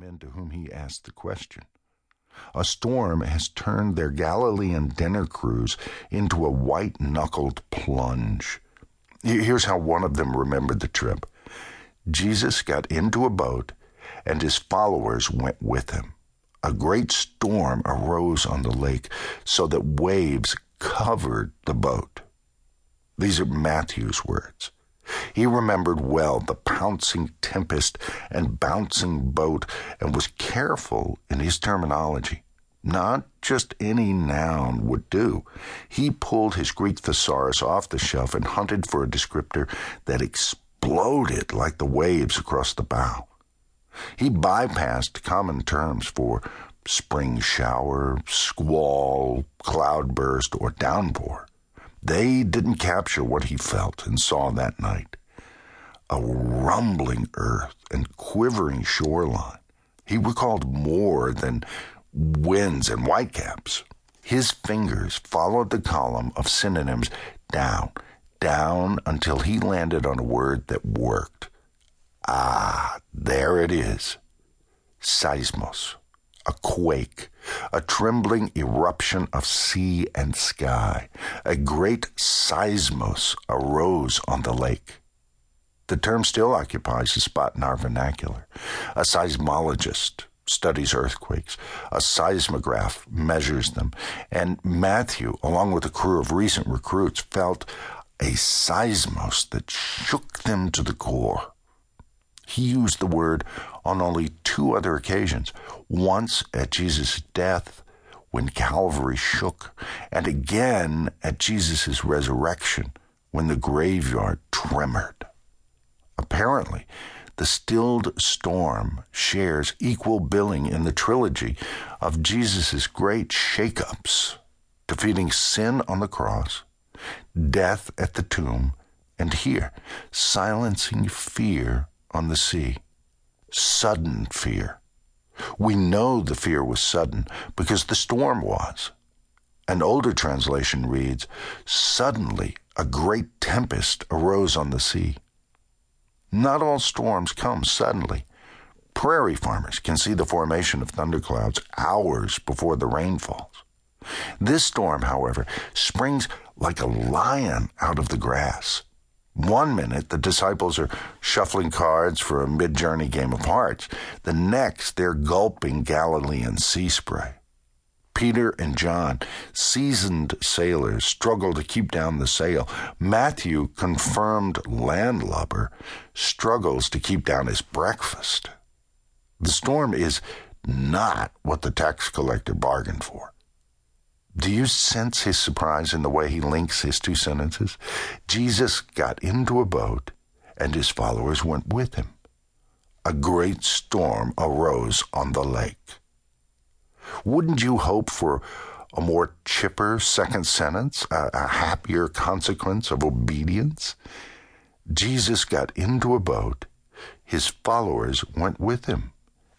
men to whom he asked the question. A storm has turned their Galilean dinner cruise into a white knuckled plunge. Here's how one of them remembered the trip Jesus got into a boat, and his followers went with him. A great storm arose on the lake so that waves covered the boat. These are Matthew's words. He remembered well the pouncing tempest and bouncing boat and was careful in his terminology. Not just any noun would do. He pulled his Greek thesaurus off the shelf and hunted for a descriptor that exploded like the waves across the bow. He bypassed common terms for spring shower, squall, cloudburst, or downpour. They didn't capture what he felt and saw that night a rumbling earth and quivering shoreline. He recalled more than winds and whitecaps. His fingers followed the column of synonyms down, down until he landed on a word that worked. Ah, there it is. Seismos a quake, a trembling eruption of sea and sky. A great seismos arose on the lake. The term still occupies a spot in our vernacular. A seismologist studies earthquakes. A seismograph measures them. And Matthew, along with a crew of recent recruits, felt a seismos that shook them to the core. He used the word on only two other occasions once at Jesus' death, when Calvary shook, and again at Jesus' resurrection, when the graveyard tremored. Apparently, the stilled storm shares equal billing in the trilogy of Jesus' great shakeups, defeating sin on the cross, death at the tomb, and here, silencing fear on the sea. Sudden fear. We know the fear was sudden because the storm was. An older translation reads Suddenly a great tempest arose on the sea. Not all storms come suddenly. Prairie farmers can see the formation of thunderclouds hours before the rain falls. This storm, however, springs like a lion out of the grass. One minute, the disciples are shuffling cards for a mid journey game of hearts. The next, they're gulping Galilean sea spray. Peter and John, seasoned sailors, struggle to keep down the sail. Matthew, confirmed landlubber, struggles to keep down his breakfast. The storm is not what the tax collector bargained for. Do you sense his surprise in the way he links his two sentences? Jesus got into a boat, and his followers went with him. A great storm arose on the lake. Wouldn't you hope for a more chipper second sentence, a, a happier consequence of obedience? Jesus got into a boat, his followers went with him,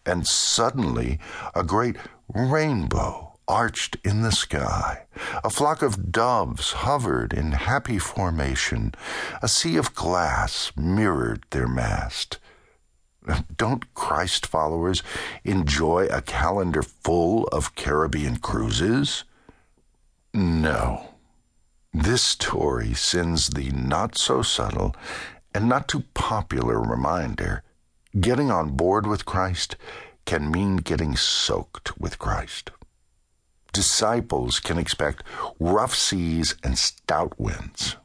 and suddenly a great rainbow arched in the sky. A flock of doves hovered in happy formation. A sea of glass mirrored their mast. Don't Christ followers enjoy a calendar full of Caribbean cruises? No. This story sends the not so subtle and not too popular reminder getting on board with Christ can mean getting soaked with Christ disciples can expect rough seas and stout winds.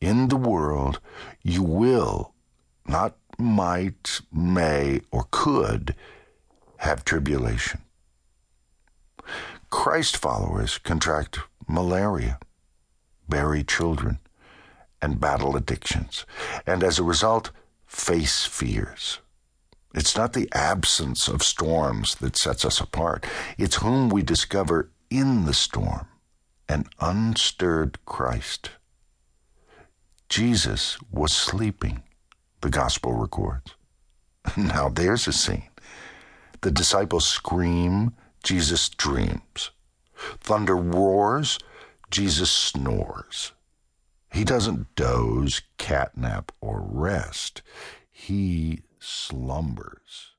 In the world, you will, not might, may, or could, have tribulation. Christ followers contract malaria, bury children, and battle addictions, and as a result, face fears. It's not the absence of storms that sets us apart. It's whom we discover in the storm an unstirred Christ. Jesus was sleeping, the gospel records. Now there's a scene. The disciples scream, Jesus dreams. Thunder roars, Jesus snores. He doesn't doze, catnap, or rest. He slumbers.